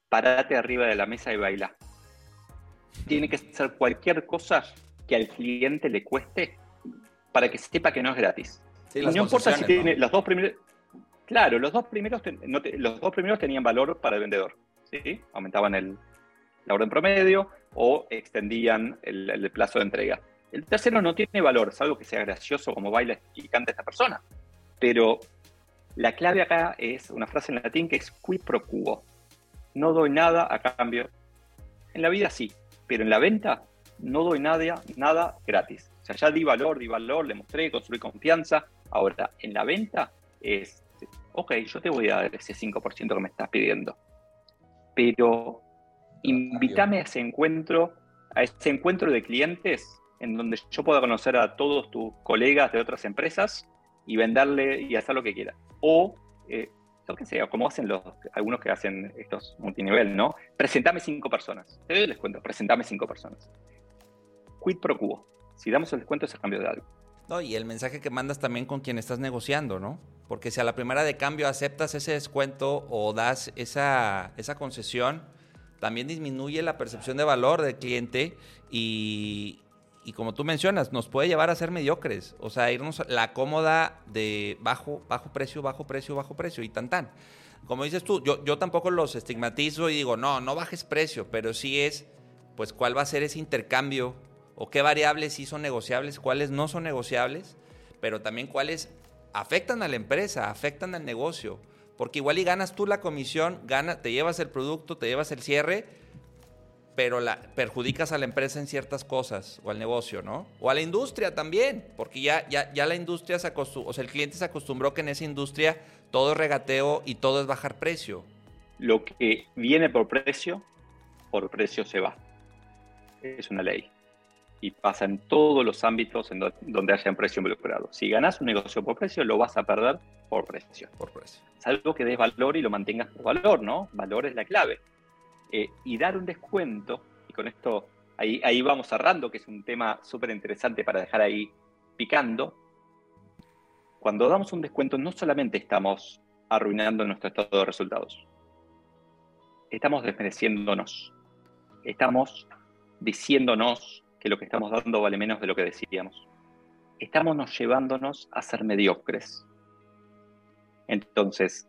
Parate arriba de la mesa y baila. Tiene que ser cualquier cosa que al cliente le cueste para que sepa que no es gratis. no importa si tiene los dos primeros. Claro, los dos primeros, los dos primeros tenían valor para el vendedor. ¿sí? Aumentaban el, la orden promedio o extendían el, plazo de entrega. El tercero no tiene valor, es algo que sea gracioso como baila y canta esta persona. Pero la clave acá es una frase en latín que es qui pro quo. No doy nada a cambio. En la vida sí, pero en la venta no doy nada, nada gratis. O sea, ya di valor, di valor, le mostré, construí confianza. Ahora, en la venta es, ok, yo te voy a dar ese 5% que me estás pidiendo. Pero invítame a ese encuentro, a ese encuentro de clientes en donde yo pueda conocer a todos tus colegas de otras empresas y venderle y hacer lo que quiera. O, eh, lo que sea, como hacen los, algunos que hacen estos multinivel, ¿no? Presentame cinco personas. Te doy el descuento, presentame cinco personas quid pro quo. Si damos el descuento es a cambio de algo. No, y el mensaje que mandas también con quien estás negociando, ¿no? Porque si a la primera de cambio aceptas ese descuento o das esa, esa concesión, también disminuye la percepción de valor del cliente y, y como tú mencionas, nos puede llevar a ser mediocres. O sea, irnos la cómoda de bajo, bajo precio, bajo precio, bajo precio y tan tan. Como dices tú, yo, yo tampoco los estigmatizo y digo, no, no bajes precio, pero sí es, pues, cuál va a ser ese intercambio o qué variables sí son negociables, cuáles no son negociables, pero también cuáles afectan a la empresa, afectan al negocio. Porque igual y ganas tú la comisión, te llevas el producto, te llevas el cierre, pero la, perjudicas a la empresa en ciertas cosas o al negocio, ¿no? O a la industria también, porque ya, ya, ya la industria se acostumbró, o sea, el cliente se acostumbró que en esa industria todo es regateo y todo es bajar precio. Lo que viene por precio, por precio se va. Es una ley y pasa en todos los ámbitos en donde haya un precio involucrado. Si ganas un negocio por precio, lo vas a perder por precio. Por precio. Es algo que des valor y lo mantengas por valor, ¿no? Valor es la clave. Eh, y dar un descuento, y con esto ahí, ahí vamos cerrando, que es un tema súper interesante para dejar ahí picando. Cuando damos un descuento, no solamente estamos arruinando nuestro estado de resultados, estamos desmereciéndonos, estamos diciéndonos que lo que estamos dando vale menos de lo que decíamos. Estamos nos llevándonos a ser mediocres. Entonces,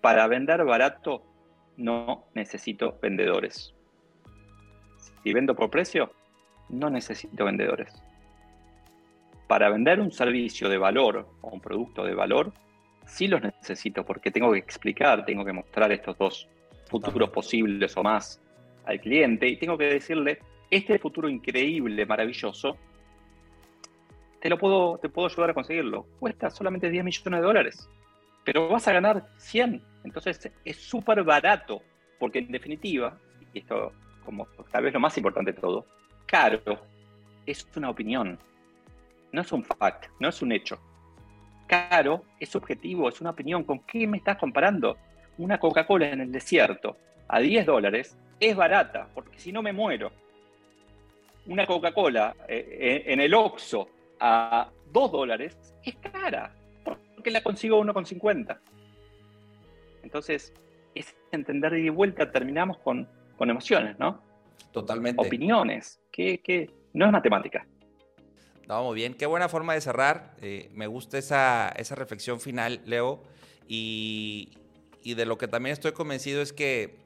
para vender barato, no necesito vendedores. Si vendo por precio, no necesito vendedores. Para vender un servicio de valor o un producto de valor, sí los necesito porque tengo que explicar, tengo que mostrar estos dos futuros posibles o más al cliente y tengo que decirle este futuro increíble, maravilloso, te lo puedo, te puedo ayudar a conseguirlo. Cuesta solamente 10 millones de dólares, pero vas a ganar 100. Entonces es súper barato, porque en definitiva, y esto como tal vez lo más importante de todo, caro es una opinión, no es un fact, no es un hecho. Caro es subjetivo, es una opinión. ¿Con qué me estás comparando? Una Coca-Cola en el desierto a 10 dólares es barata, porque si no me muero una Coca-Cola eh, eh, en el Oxxo a 2 dólares es cara, porque la consigo a 1,50. Entonces, es entender y de vuelta terminamos con, emociones, ¿no? Totalmente. Opiniones, que, no es matemática. No, muy bien, qué buena forma de cerrar. Eh, me gusta esa, esa reflexión final, Leo. Y, y de lo que también estoy convencido es que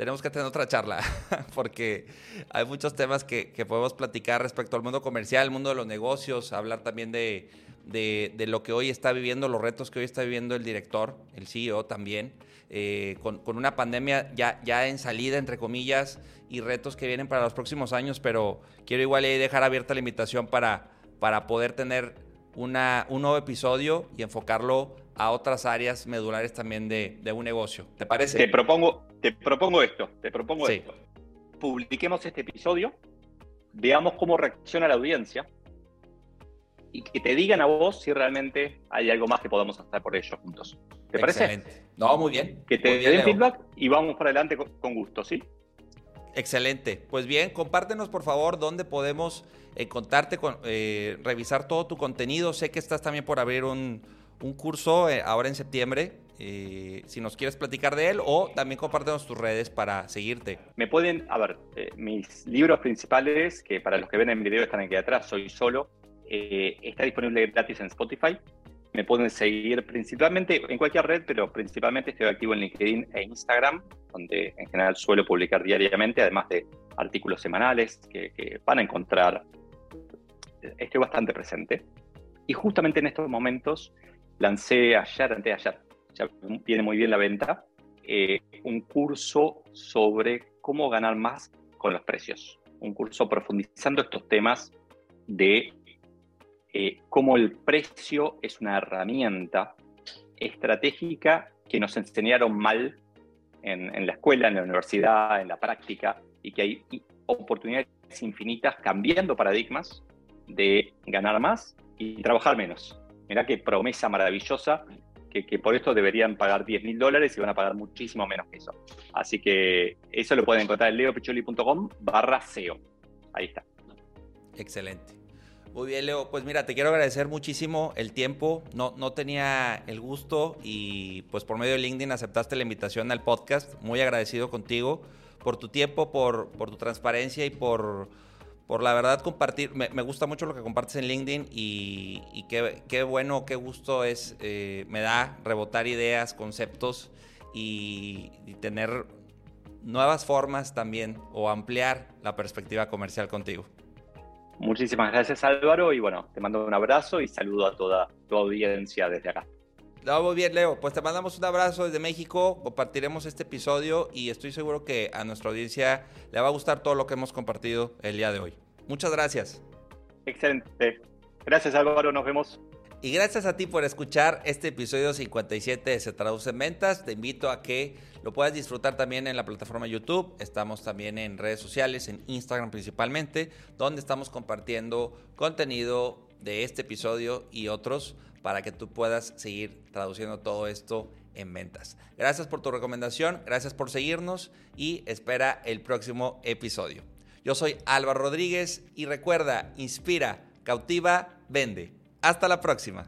tenemos que tener otra charla, porque hay muchos temas que, podemos platicar respecto al mundo comercial, el mundo de los negocios, hablar también de, de, de, lo que hoy está viviendo, los retos que hoy está viviendo el director, el CEO también, eh, con, con, una pandemia ya, ya en salida, entre comillas, y retos que vienen para los próximos años, pero quiero igual dejar abierta la invitación para, para poder tener una, un nuevo episodio y enfocarlo a otras áreas medulares también de, de, un negocio. ¿Te parece? Te propongo, te propongo esto, te propongo sí. esto. Publiquemos este episodio, veamos cómo reacciona la audiencia y que te digan a vos si realmente hay algo más que podamos hacer por ellos juntos. ¿Te Excelente. parece? No, muy bien. Que te bien, den feedback y vamos para adelante con, con, gusto, ¿sí? Excelente. Pues bien, compártenos por favor dónde podemos eh, contarte, con, eh, revisar todo tu contenido. Sé que estás también por abrir un, un curso eh, ahora en septiembre. Eh, si nos quieres platicar de él o también compártenos tus redes para seguirte. Me pueden, a ver, eh, mis libros principales, que para los que ven en video están aquí atrás, Soy Solo, está disponible gratis en Spotify. Me pueden seguir principalmente en cualquier red, pero principalmente estoy activo en LinkedIn e Instagram, donde en general suelo publicar diariamente, además de artículos semanales que, que van a encontrar. Estoy bastante presente. Y justamente en estos momentos lancé ayer, antes de ayer, ya viene muy bien la venta, eh, un curso sobre cómo ganar más con los precios. Un curso profundizando estos temas de eh, cómo el precio es una herramienta estratégica que nos enseñaron mal en, en, la escuela, en la universidad, en la práctica, y que hay oportunidades infinitas cambiando paradigmas de ganar más y trabajar menos. Mirá qué promesa maravillosa, que, por esto deberían pagar 10 mil dólares y van a pagar muchísimo menos que eso. Así que eso lo pueden encontrar en leopicholi.com barra SEO. Ahí está. Excelente. Muy bien, Leo. Pues mira, te quiero agradecer muchísimo el tiempo. No, no tenía el gusto y pues por medio de LinkedIn aceptaste la invitación al podcast. Muy agradecido contigo por tu tiempo, por, por tu transparencia y por, por la verdad compartir. Me, gusta mucho lo que compartes en LinkedIn y, qué, bueno, qué gusto es, eh, me da rebotar ideas, conceptos y tener nuevas formas también o ampliar la perspectiva comercial contigo. Muchísimas gracias Álvaro y bueno, te mando un abrazo y saludo a toda tu audiencia desde acá. No, muy bien, Leo. Pues te mandamos un abrazo desde México. Compartiremos este episodio y estoy seguro que a nuestra audiencia le va a gustar todo lo que hemos compartido el día de hoy. Muchas gracias. Excelente. Gracias, Álvaro. Nos vemos. Y gracias a ti por escuchar este episodio 57 de Se Traduce en Ventas. Te invito a que lo puedas disfrutar también en la plataforma YouTube. Estamos también en redes sociales, en Instagram principalmente, donde estamos compartiendo contenido de este episodio y otros para que tú puedas seguir traduciendo todo esto en ventas. Gracias por tu recomendación, gracias por seguirnos y espera el próximo episodio. Yo soy Álvaro Rodríguez y recuerda, inspira, cautiva, vende. Hasta la próxima.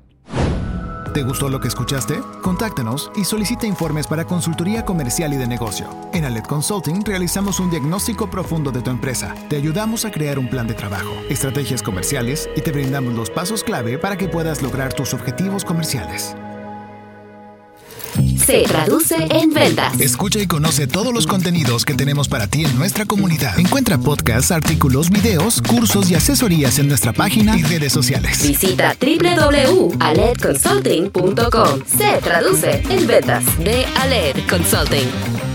¿Te gustó lo que escuchaste? Contáctanos y solicita informes para consultoría comercial y de negocio. En Alet Consulting realizamos un diagnóstico profundo de tu empresa. Te ayudamos a crear un plan de trabajo, estrategias comerciales y te brindamos los pasos clave para que puedas lograr tus objetivos comerciales. Se traduce en ventas. Escucha y conoce todos los contenidos que tenemos para ti en nuestra comunidad. Encuentra podcasts, artículos, videos, cursos y asesorías en nuestra página y redes sociales. Visita www.aledconsulting.com. Se traduce en ventas de Aled Consulting.